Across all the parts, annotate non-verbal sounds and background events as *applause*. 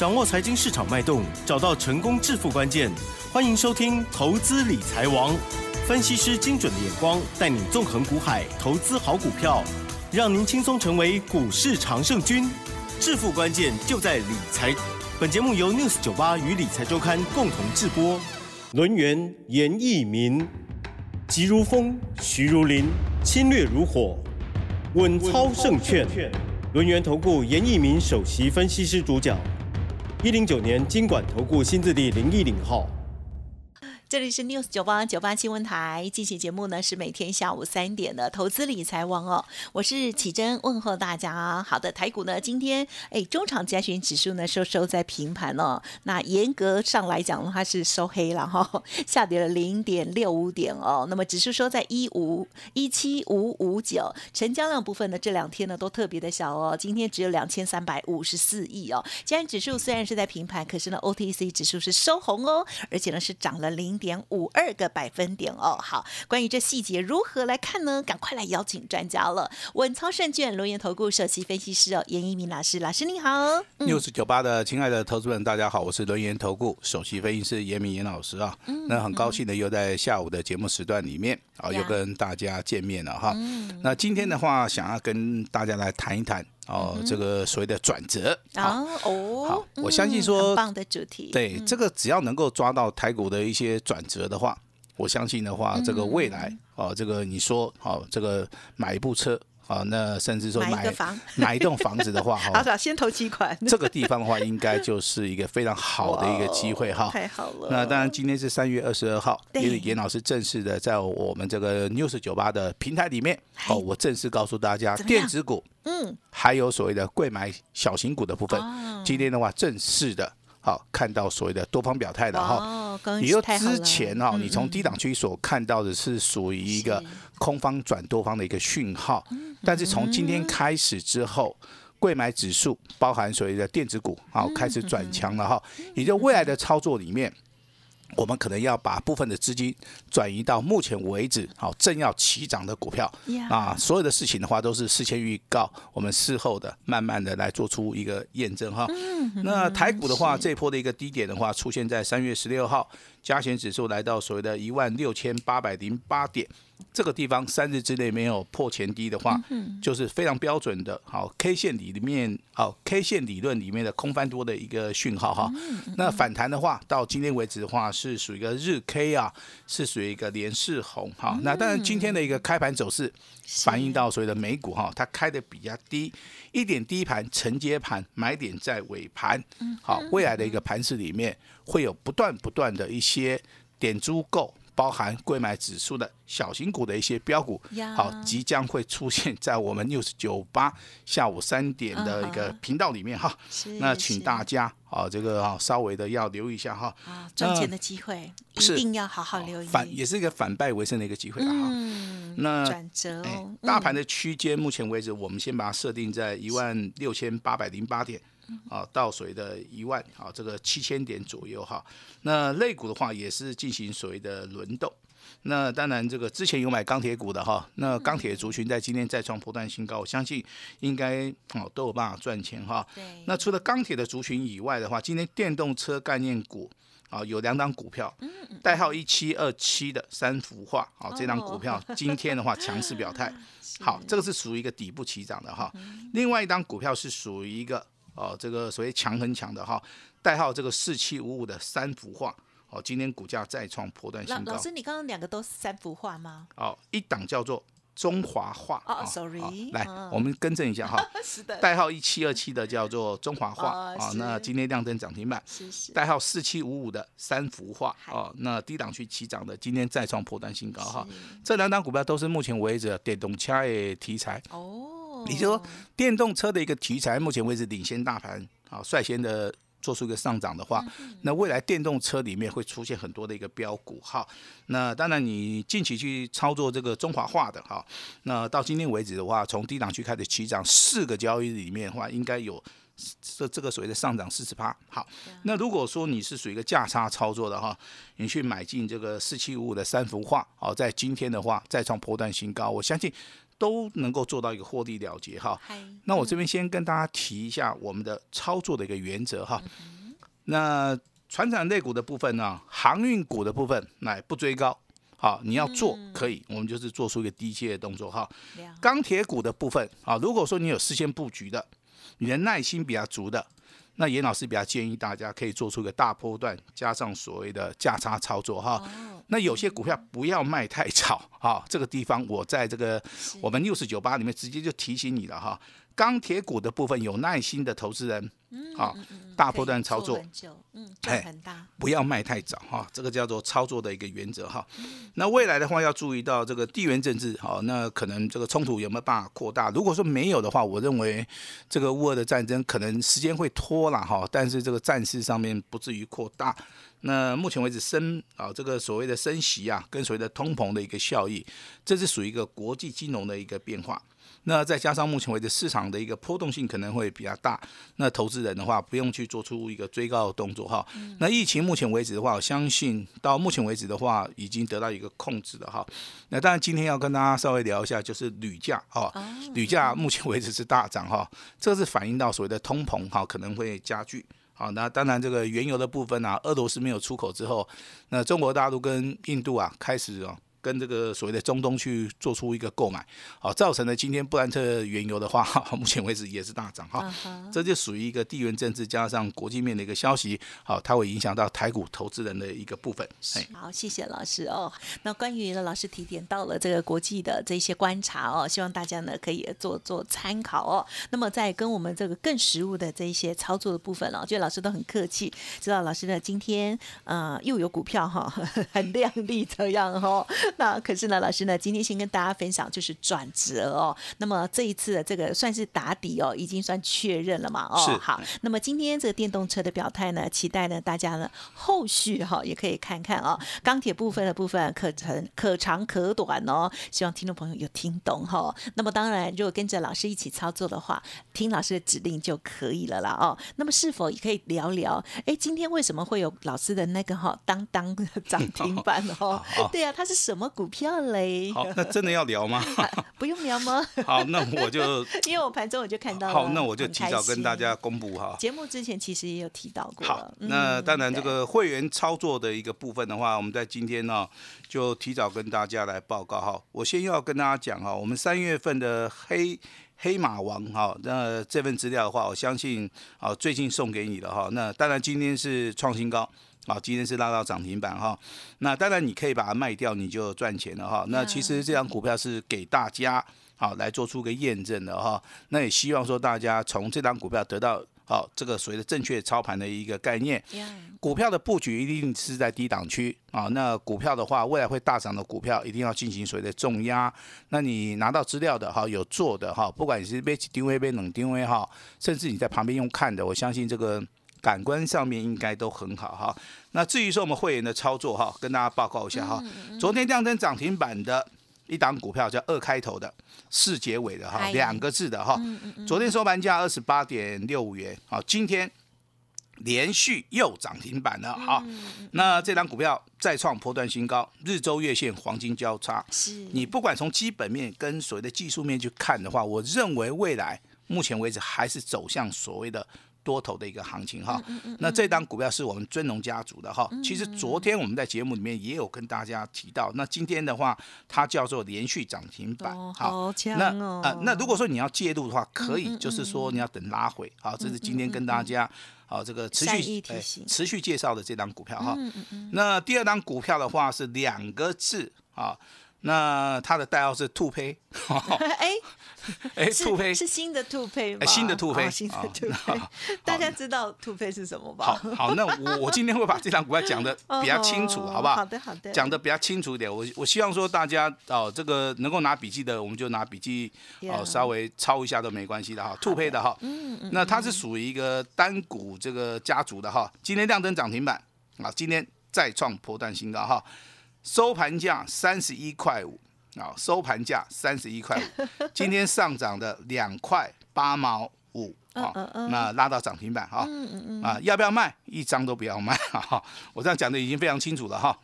掌握财经市场脉动，找到成功致富关键。欢迎收听《投资理财王》，分析师精准的眼光，带你纵横股海，投资好股票，让您轻松成为股市常胜军。致富关键就在理财。本节目由 News 九八与理财周刊共同制播。轮源严义民，急如风，徐如林，侵略如火，稳操胜券。轮源投顾严义民首席分析师主讲。一零九年经管投顾新字第零一零号。这里是 News 九八九八新闻台，进行节目呢是每天下午三点的投资理财网哦，我是启珍问候大家。好的，台股呢今天哎中场加权指数呢收收在平盘哦，那严格上来讲它是收黑了哈，*laughs* 下跌了零点六五点哦。那么指数收在一五一七五五九，成交量部分呢这两天呢都特别的小哦，今天只有两千三百五十四亿哦。加权指数虽然是在平盘，可是呢 OTC 指数是收红哦，而且呢是涨了零。点五二个百分点哦，好，关于这细节如何来看呢？赶快来邀请专家了。稳操胜券轮研投顾首席分析师哦，严一鸣老师，老师你好。六十九八的亲爱的投资人，大家好，我是轮研投顾首席分析师严明严老师啊。那很高兴的又在下午的节目时段里面啊，又跟大家见面了哈。那今天的话，想要跟大家来谈一谈。哦，这个所谓的转折。啊，哦，好，我相信说，棒的主题，对这个只要能够抓到台股的一些转折的话，我相信的话，这个未来哦，这个你说哦，这个买一部车。啊，那甚至说买买一栋房子的话，*laughs* 哈，先投几款。这个地方的话，应该就是一个非常好的一个机会哈。太好了。那当然，今天是三月二十二号，因为严老师正式的在我们这个 News 酒吧的平台里面，哦，我正式告诉大家，电子股，嗯，还有所谓的贵买小型股的部分，今天的话正式的。好，看到所谓的多方表态的哈，也就之前哈，你从低档区所看到的是属于一个空方转多方的一个讯号，但是从今天开始之后，贵买指数包含所谓的电子股，好开始转强了哈，也就未来的操作里面。我们可能要把部分的资金转移到目前为止好正要起涨的股票啊，所有的事情的话都是事先预告，我们事后的慢慢的来做出一个验证哈。那台股的话，这波的一个低点的话，出现在三月十六号。加权指数来到所谓的一万六千八百零八点，这个地方三日之内没有破前低的话，就是非常标准的，好 K 线里面，好 K 线理论里面的空翻多的一个讯号哈。那反弹的话，到今天为止的话，是属于一个日 K 啊，是属于一个连势红哈。那当然今天的一个开盘走势，反映到所谓的美股哈，它开的比较低，一点低盘承接盘，买点在尾盘，好，未来的一个盘势里面。会有不断不断的一些点足够包含贵买指数的小型股的一些标股，好，即将会出现在我们 news 九八下午三点的一个频道里面哈。那请大家啊，这个啊稍微的要留意一下哈。啊，赚钱的机会一定要好好留意。反也是一个反败为胜的一个机会啊。嗯，那转折哦。大盘的区间目前为止，我们先把它设定在一万六千八百零八点。啊，到所谓的一万，啊，这个七千点左右哈。那类股的话，也是进行所谓的轮动。那当然，这个之前有买钢铁股的哈，那钢铁族群在今天再创破断新高，我相信应该哦都有办法赚钱哈。那除了钢铁的族群以外的话，今天电动车概念股啊有两档股票，代号一七二七的三幅画，好，这档股票今天的话强势表态，*laughs* 好，这个是属于一个底部起涨的哈。另外一档股票是属于一个。哦，这个所谓强很强的哈，代号这个四七五五的三幅画，哦，今天股价再创破断新高。老师，你刚刚两个都是三幅画吗？哦，一档叫做中华画。哦，sorry，来，我们更正一下哈。*laughs* 是的。代号一七二七的叫做中华画啊，那今天亮灯涨停板。是是。代号四七五五的三幅画哦，那低档区起涨的，今天再创破断新高哈。这两档股票都是目前为止电动车的题材。哦。也就是说，电动车的一个题材，目前为止领先大盘，啊，率先的做出一个上涨的话，那未来电动车里面会出现很多的一个标股，哈。那当然，你近期去操作这个中华化的，哈，那到今天为止的话，从低档区开始起涨，四个交易日里面的话，应该有这这个所谓的上涨四十趴。好，那如果说你是属于一个价差操作的哈，你去买进这个四七五五的三幅画，好，在今天的话再创波段新高，我相信。都能够做到一个获利了结哈。那我这边先跟大家提一下我们的操作的一个原则哈。那船产类股的部分呢，航运股的部分，那不追高。好，你要做可以，我们就是做出一个低阶的动作哈。钢铁股的部分啊，如果说你有事先布局的，你的耐心比较足的，那严老师比较建议大家可以做出一个大波段，加上所谓的价差操作哈。那有些股票不要卖太早哈，这个地方我在这个我们六四九八里面直接就提醒你了哈。钢铁股的部分有耐心的投资人，好，大波段操作，嗯，赚很大，不要卖太早哈，这个叫做操作的一个原则哈。那未来的话要注意到这个地缘政治，好，那可能这个冲突有没有办法扩大？如果说没有的话，我认为这个乌俄的战争可能时间会拖了哈，但是这个战事上面不至于扩大。那目前为止升啊，这个所谓的升息啊，跟所谓的通膨的一个效益，这是属于一个国际金融的一个变化。那再加上目前为止市场的一个波动性可能会比较大，那投资人的话不用去做出一个追高的动作哈。那疫情目前为止的话，我相信到目前为止的话已经得到一个控制了哈。那当然今天要跟大家稍微聊一下，就是铝价哈，铝价目前为止是大涨哈，这是反映到所谓的通膨哈可能会加剧。好，那当然这个原油的部分啊，俄罗斯没有出口之后，那中国大陆跟印度啊开始哦。跟这个所谓的中东去做出一个购买，好，造成了今天布兰特原油的话，目前为止也是大涨哈，这就属于一个地缘政治加上国际面的一个消息，好，它会影响到台股投资人的一个部分。好，谢谢老师哦。那关于呢，老师提点到了这个国际的这些观察哦，希望大家呢可以做做参考哦。那么在跟我们这个更实务的这一些操作的部分哦，觉得老师都很客气，知道老师呢今天呃又有股票哈，*laughs* 很亮丽这样哈。*laughs* 那可是呢，老师呢，今天先跟大家分享就是转折哦。那么这一次的这个算是打底哦，已经算确认了嘛？哦，好。那么今天这个电动车的表态呢，期待呢大家呢后续哈也可以看看哦。钢铁部分的部分可长可长可短哦，希望听众朋友有听懂哈。那么当然，如果跟着老师一起操作的话，听老师的指令就可以了啦哦。那么是否也可以聊聊？哎，今天为什么会有老师的那个哈当当 *laughs* 涨停板 *laughs* 哦？对啊，它是什么？股票嘞，好，那真的要聊吗？*laughs* 不用聊吗？*laughs* 好，那我就 *laughs* 因为我盘中我就看到，好，那我就提早跟大家公布哈。节目之前其实也有提到过。好，那当然这个会员操作的一个部分的话，我们在今天呢就提早跟大家来报告哈。我先要跟大家讲哈，我们三月份的黑黑马王哈，那这份资料的话，我相信啊最近送给你的哈。那当然今天是创新高。好，今天是拉到涨停板哈，那当然你可以把它卖掉，你就赚钱了哈。那其实这张股票是给大家好来做出个验证的哈。那也希望说大家从这张股票得到好这个所谓的正确操盘的一个概念。股票的布局一定是在低档区啊。那股票的话，未来会大涨的股票一定要进行所谓的重压。那你拿到资料的哈，有做的哈，不管你是被定位被冷定位哈，甚至你在旁边用看的，我相信这个。感官上面应该都很好哈。那至于说我们会员的操作哈，跟大家报告一下哈。昨天亮灯涨停板的一档股票叫二开头的，四结尾的哈，两个字的哈。昨天收盘价二十八点六五元，好，今天连续又涨停板了哈。那这档股票再创波段新高，日周月线黄金交叉。是。你不管从基本面跟所谓的技术面去看的话，我认为未来目前为止还是走向所谓的。多头的一个行情哈，那这档股票是我们尊龙家族的哈。其实昨天我们在节目里面也有跟大家提到，那今天的话它叫做连续涨停板，好，那啊那如果说你要介入的话，可以就是说你要等拉回，好，这是今天跟大家好这个持续持续介绍的这档股票哈。那第二档股票的话是两个字啊。那它的代号是兔胚，*laughs* 哎哎，兔胚是新的兔胚吗？新的兔胚，新的兔胚，*laughs* 大家知道兔胚是什么吧？好，好，那我我今天会把这张股票讲的比较清楚，好不好？好的，好的，讲的比较清楚一点。我我希望说大家哦，这个能够拿笔记的，我们就拿笔记哦，稍微抄一下都没关系的哈。兔胚的哈，嗯嗯，那它是属于一个单股这个家族的哈。今天亮灯涨停板啊，今天再创破断新高哈。收盘价三十一块五啊，收盘价三十一块五，今天上涨的两块八毛五啊，那拉到涨停板哈，啊要不要卖？一张都不要卖哈，我这样讲的已经非常清楚了哈。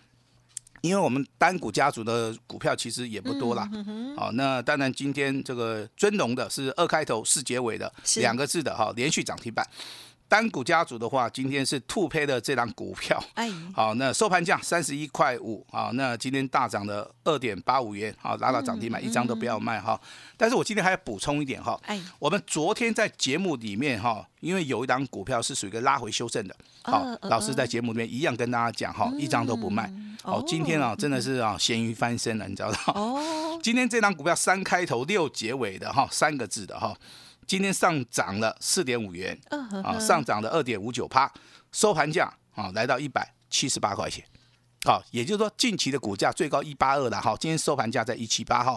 因为我们单股家族的股票其实也不多啦。好，那当然今天这个尊龙的是二开头四结尾的两个字的哈，连续涨停板。单股家族的话，今天是兔胚的这张股票，哎，好，那收盘价三十一块五，好，那今天大涨了二点八五元，好，拉到涨停板，一张都不要卖哈。但是我今天还要补充一点哈，哎，我们昨天在节目里面哈，因为有一档股票是属于一个拉回修正的，好，老师在节目里面一样跟大家讲哈，一张都不卖，好，今天啊真的是啊咸鱼翻身了，你知道吗？哦，*laughs* 今天这张股票三开头六结尾的哈，三个字的哈。今天上涨了四点五元，啊，上涨了二点五九趴，收盘价啊来到一百七十八块钱，好，也就是说近期的股价最高一八二了，哈，今天收盘价在一七八，哈，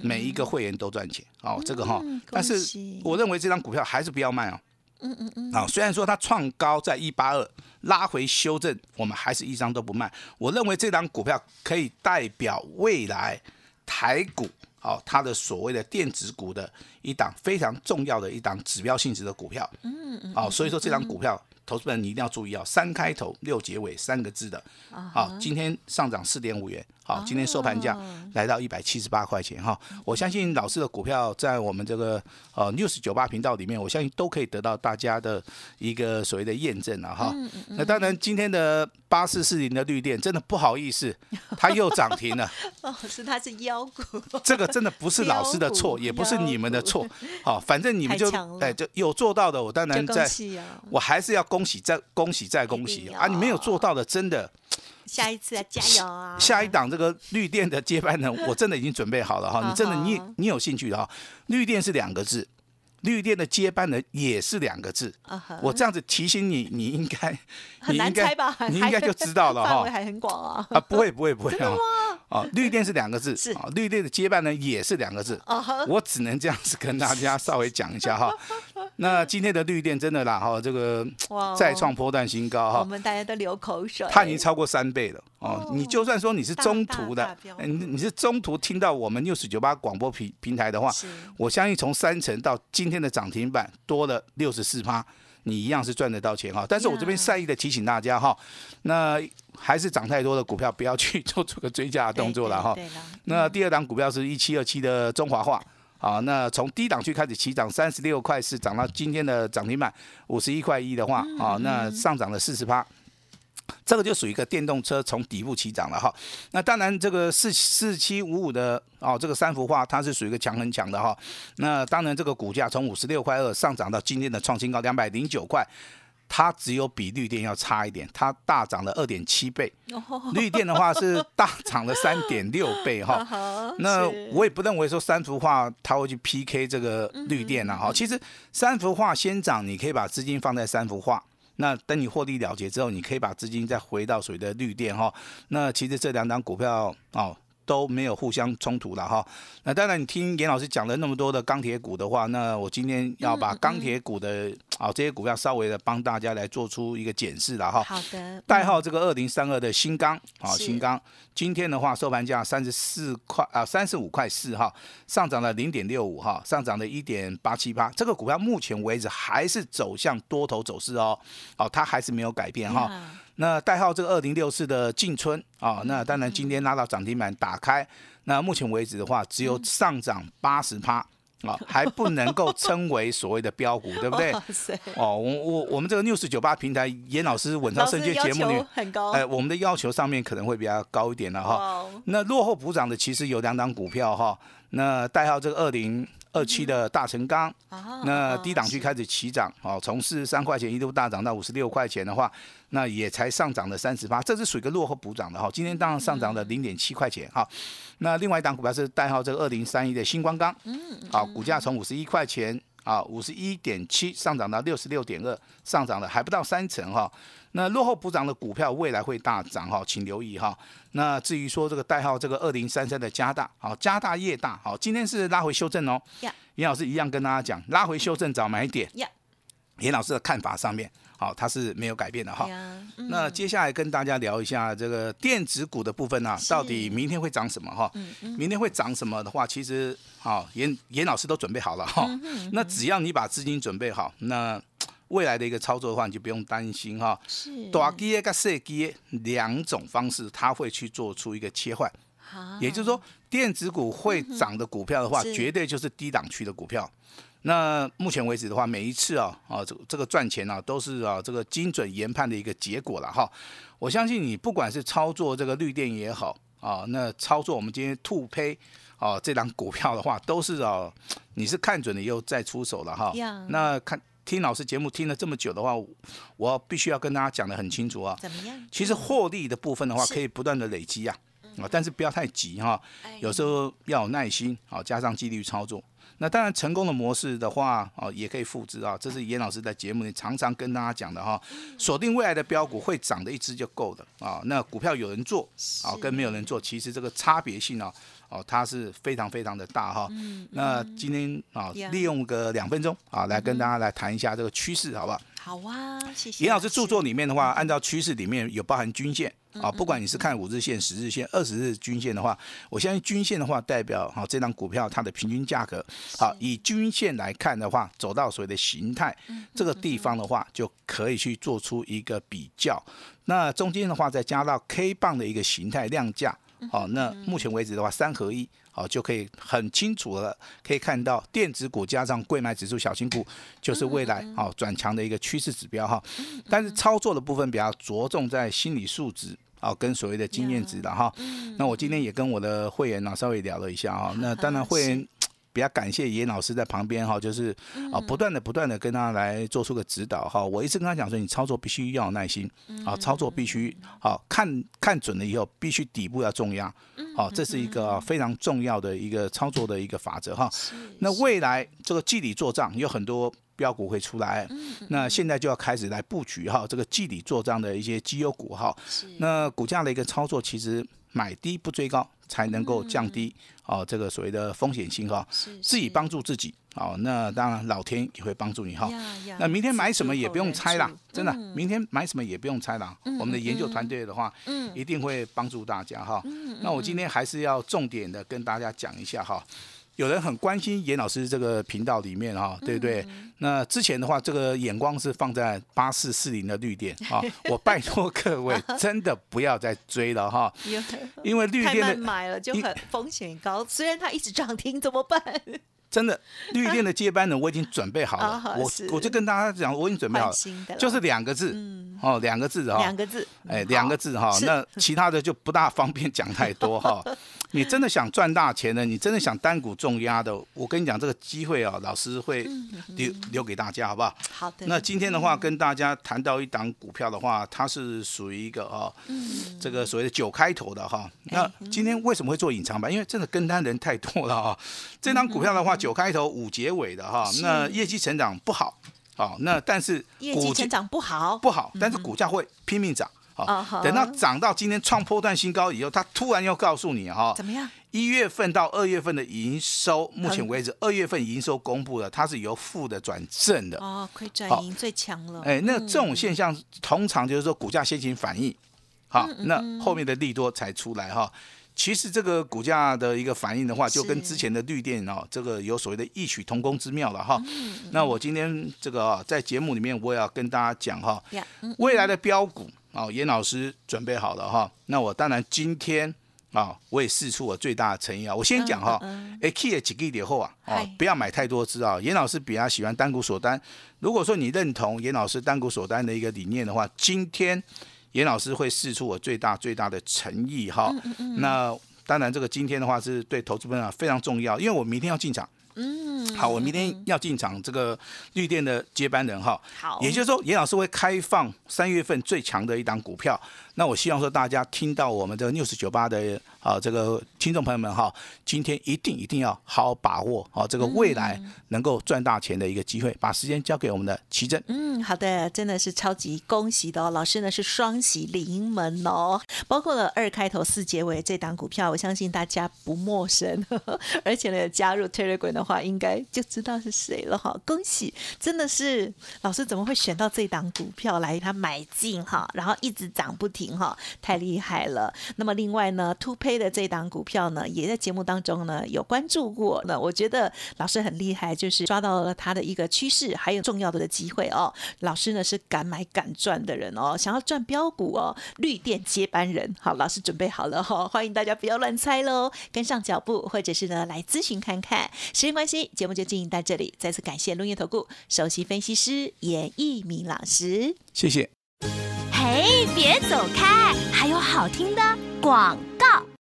每一个会员都赚钱，哦，这个哈，但是我认为这张股票还是不要卖哦，嗯嗯嗯，啊，虽然说它创高在一八二，拉回修正，我们还是一张都不卖，我认为这张股票可以代表未来台股。好，它的所谓的电子股的一档非常重要的一档指标性质的股票，嗯嗯，好，所以说这张股票。投资人你一定要注意哦，三开头六结尾三个字的，好，今天上涨四点五元，好，今天收盘价来到一百七十八块钱哈。我相信老师的股票在我们这个呃 news 九八频道里面，我相信都可以得到大家的一个所谓的验证了哈。那当然今天的八四四零的绿电真的不好意思，*laughs* 它又涨停了。哦，是它是妖股。这个真的不是老师的错，*laughs* 也不是你们的错，好，反正你们就哎就有做到的，我当然在，我还是要。恭喜再恭喜再恭喜啊！你没有做到的，真的，下一次加油啊！下一档这个绿电的接班人，我真的已经准备好了哈！*laughs* 你真的你你有兴趣的哈？绿电是两个字，绿电的接班人也是两个字。我这样子提醒你，你应该很难猜吧？你应该就知道了哈。范围还很广啊！啊，不会不会不会啊！啊，*laughs* 绿电是两个字，是绿电的接班人也是两个字。我只能这样子跟大家稍微讲一下哈。*laughs* 那今天的绿电真的啦哈，这个再创波段新高哈，我们大家都流口水。它已经超过三倍了哦。你就算说你是中途的，你你是中途听到我们六十九八广播平平台的话，我相信从三成到今天的涨停板多了六十四趴，你一样是赚得到钱哈。但是我这边善意的提醒大家哈，那还是涨太多的股票不要去做出个追加的动作了哈。那第二档股票是一七二七的中华化。啊，那从低档区开始起涨三十六块四，涨到今天的涨停板五十一块一的话，啊，那上涨了四十八，这个就属于一个电动车从底部起涨了哈。那当然，这个四四七五五的哦，这个三幅画它是属于一个强很强的哈。那当然，这个股价从五十六块二上涨到今天的创新高两百零九块。它只有比绿电要差一点，它大涨了二点七倍，绿电的话是大涨了三点六倍哈。*laughs* 那我也不认为说三幅画它会去 PK 这个绿电了哈。其实三幅画先涨，你可以把资金放在三幅画，那等你获利了结之后，你可以把资金再回到所谓的绿电哈。那其实这两档股票哦。都没有互相冲突了哈。那当然，你听严老师讲了那么多的钢铁股的话，那我今天要把钢铁股的啊这些股票稍微的帮大家来做出一个检视了哈。好的。代号这个二零三二的新钢啊，新钢今天的话收盘价三十四块啊，三十五块四哈，上涨了零点六五哈，上涨了一点八七八。这个股票目前为止还是走向多头走势哦，哦，它还是没有改变哈。那代号这个二零六四的进春啊，那当然今天拉到涨停板打开，那目前为止的话，只有上涨八十趴啊，*laughs* 还不能够称为所谓的标股，对不对？哦，我我我们这个六四九八平台，严老师稳操胜券节目里，很高，哎，我们的要求上面可能会比较高一点了哈。那落后补涨的其实有两档股票哈，那代号这个二零。二期的大成钢，那低档区开始起涨，哦，从四十三块钱一度大涨到五十六块钱的话，那也才上涨了三十八，这是属于一个落后补涨的哈。今天当然上涨了零点七块钱哈。那另外一档股票是代号这个二零三一的星光钢，嗯，好，股价从五十一块钱啊五十一点七上涨到六十六点二，上涨了还不到三成哈。那落后补涨的股票未来会大涨哈，请留意哈。那至于说这个代号这个二零三三的加大，好加大业大，好今天是拉回修正哦。严老师一样跟大家讲，拉回修正找买点。严老师的看法上面，好它是没有改变的哈。那接下来跟大家聊一下这个电子股的部分呢，到底明天会涨什么哈？明天会涨什么的话，其实好严严老师都准备好了哈。那只要你把资金准备好，那。未来的一个操作的话，你就不用担心哈。是大基跟小基两种方式，它会去做出一个切换。也就是说，电子股会涨的股票的话，绝对就是低档区的股票。那目前为止的话，每一次啊啊，这这个赚钱啊，都是啊这个精准研判的一个结果了哈。我相信你不管是操作这个绿电也好啊，那操作我们今天兔胚啊这档股票的话，都是啊你是看准了以后再出手了哈。那看听老师节目听了这么久的话，我必须要跟大家讲的很清楚啊。怎么样？其实获利的部分的话，可以不断的累积啊。啊，但是不要太急哈，有时候要有耐心，啊，加上纪律操作。那当然成功的模式的话，哦，也可以复制啊。这是严老师在节目里常常跟大家讲的哈，锁定未来的标股会涨的一只就够了啊。那股票有人做啊，跟没有人做，其实这个差别性啊，哦，它是非常非常的大哈。那今天啊，利用个两分钟啊，来跟大家来谈一下这个趋势，好不好？好啊，谢谢。严老师著作里面的话，按照趋势里面有包含均线。啊，不管你是看五日线、十日线、二十日均线的话，我相信均线的话代表好这张股票它的平均价格。好，以均线来看的话，走到所谓的形态这个地方的话，就可以去做出一个比较。那中间的话再加到 K 棒的一个形态量价。好，那目前为止的话，三合一。好，就可以很清楚的可以看到电子股加上贵买指数小型股，就是未来好转强的一个趋势指标哈。但是操作的部分比较着重在心理素质啊，跟所谓的经验值的哈。那我今天也跟我的会员呢稍微聊了一下啊。那当然 *laughs* 会员。比较感谢严老师在旁边哈，就是啊，不断的不断的跟他来做出个指导哈。我一直跟他讲说，你操作必须要有耐心啊，操作必须好看看准了以后，必须底部要重压，好，这是一个非常重要的一个操作的一个法则哈。那未来这个季底做账有很多标股会出来，那现在就要开始来布局哈，这个季底做账的一些绩优股哈。那股价的一个操作其实买低不追高。才能够降低哦，这个所谓的风险性哈，自己帮助自己哦。那当然，老天也会帮助你哈。那明天买什么也不用猜啦，真的，明天买什么也不用猜啦。我们的研究团队的话，一定会帮助大家哈。那我今天还是要重点的跟大家讲一下哈。有人很关心严老师这个频道里面哈，对不对？那之前的话，这个眼光是放在八四四零的绿电啊，*laughs* 我拜托各位真的不要再追了哈，因为绿电的买了就很风险高，虽然它一直涨停怎么办？真的，绿电的接班人我已经准备好了，*laughs* 我我就跟大家讲，我已经准备好了，就是两个字，哦，两个字哈，两个字，哎，两个字哈，那其他的就不大方便讲太多哈。*laughs* 你真的想赚大钱的，你真的想单股重压的，我跟你讲这个机会啊，老师会留留给大家，好不好？好的。那今天的话，跟大家谈到一档股票的话，它是属于一个啊，这个所谓的九开头的哈。那今天为什么会做隐藏版？因为真的跟单人太多了啊。这档股票的话，九开头五结尾的哈，那业绩成长不好，好，那但是业绩成长不好，不好，但是股价会拼命涨。好，等到涨到今天创破断新高以后，它突然又告诉你哈，怎么样？一月份到二月份的营收，目前为止二月份营收公布了，它是由负的转正的。哦，亏转盈最强了。哎，那这种现象通常就是说股价先行反应，好，那后面的利多才出来哈。其实这个股价的一个反应的话，就跟之前的绿电哦，这个有所谓的异曲同工之妙了哈。那我今天这个在节目里面，我也要跟大家讲哈，未来的标股。哦，严老师准备好了哈，那我当然今天啊，我也试出我最大的诚意啊。我先讲哈，哎，key 几个点后啊，哦，不要买太多只啊。严老师比较喜欢单股锁单，如果说你认同严老师单股锁单的一个理念的话，今天严老师会试出我最大最大的诚意哈。那当然这个今天的话是对投资朋友非常重要，因为我明天要进场。嗯，好，我明天要进场这个绿电的接班人哈。好，也就是说，严老师会开放三月份最强的一档股票。那我希望说大家听到我们这个 news 九八的啊这个听众朋友们哈，今天一定一定要好好把握啊这个未来能够赚大钱的一个机会，把时间交给我们的奇珍。嗯，好的，真的是超级恭喜的哦，老师呢是双喜临门哦，包括了二开头四结尾这档股票，我相信大家不陌生，呵 *laughs* 呵而且呢加入 Telegram 的话，应该就知道是谁了哈，恭喜，真的是老师怎么会选到这档股票来他买进哈，然后一直涨不停。哈，太厉害了。那么另外呢，突配黑的这档股票呢，也在节目当中呢有关注过。那我觉得老师很厉害，就是抓到了它的一个趋势，还有重要的的机会哦。老师呢是敢买敢赚的人哦，想要赚标股哦，绿电接班人。好，老师准备好了哈，欢迎大家不要乱猜喽，跟上脚步，或者是呢来咨询看看。时间关系，节目就进行到这里，再次感谢龙业投顾首席分析师严一鸣老师，谢谢。哎，别走开，还有好听的广告。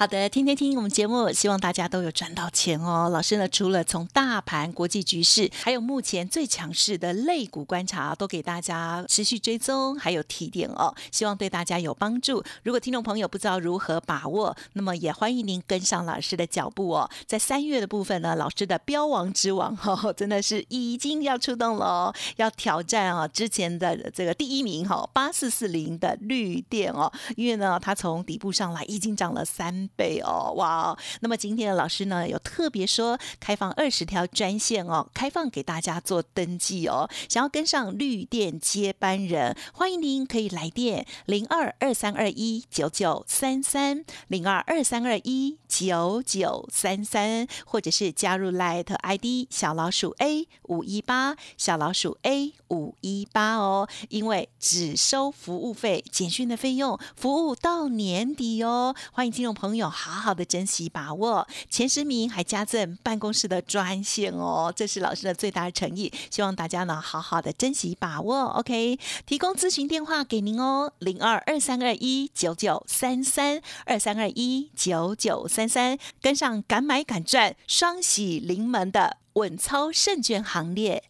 好的，天天听我们节目，希望大家都有赚到钱哦。老师呢，除了从大盘、国际局势，还有目前最强势的类股观察，都给大家持续追踪，还有提点哦。希望对大家有帮助。如果听众朋友不知道如何把握，那么也欢迎您跟上老师的脚步哦。在三月的部分呢，老师的标王之王哈，真的是已经要出动了哦，要挑战啊之前的这个第一名哈，八四四零的绿电哦，因为呢，它从底部上来已经涨了三。倍哦，哇哦！那么今天的老师呢，有特别说开放二十条专线哦，开放给大家做登记哦。想要跟上绿电接班人，欢迎您可以来电零二二三二一九九三三零二二三二一九九三三，或者是加入 Light ID 小老鼠 A 五一八小老鼠 A 五一八哦。因为只收服务费，简讯的费用，服务到年底哦。欢迎听众朋朋友。好好的珍惜把握，前十名还加赠办公室的专线哦，这是老师的最大的诚意，希望大家呢好好的珍惜把握。OK，提供咨询电话给您哦，零二二三二一九九三三二三二一九九三三，跟上敢买敢赚双喜临门的稳操胜券行列。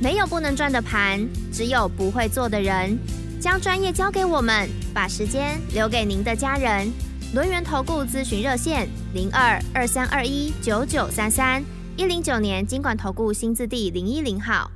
没有不能赚的盘，只有不会做的人。将专业交给我们，把时间留给您的家人。轮源投顾咨询热线：零二二三二一九九三三一零九年经管投顾新字第零一零号。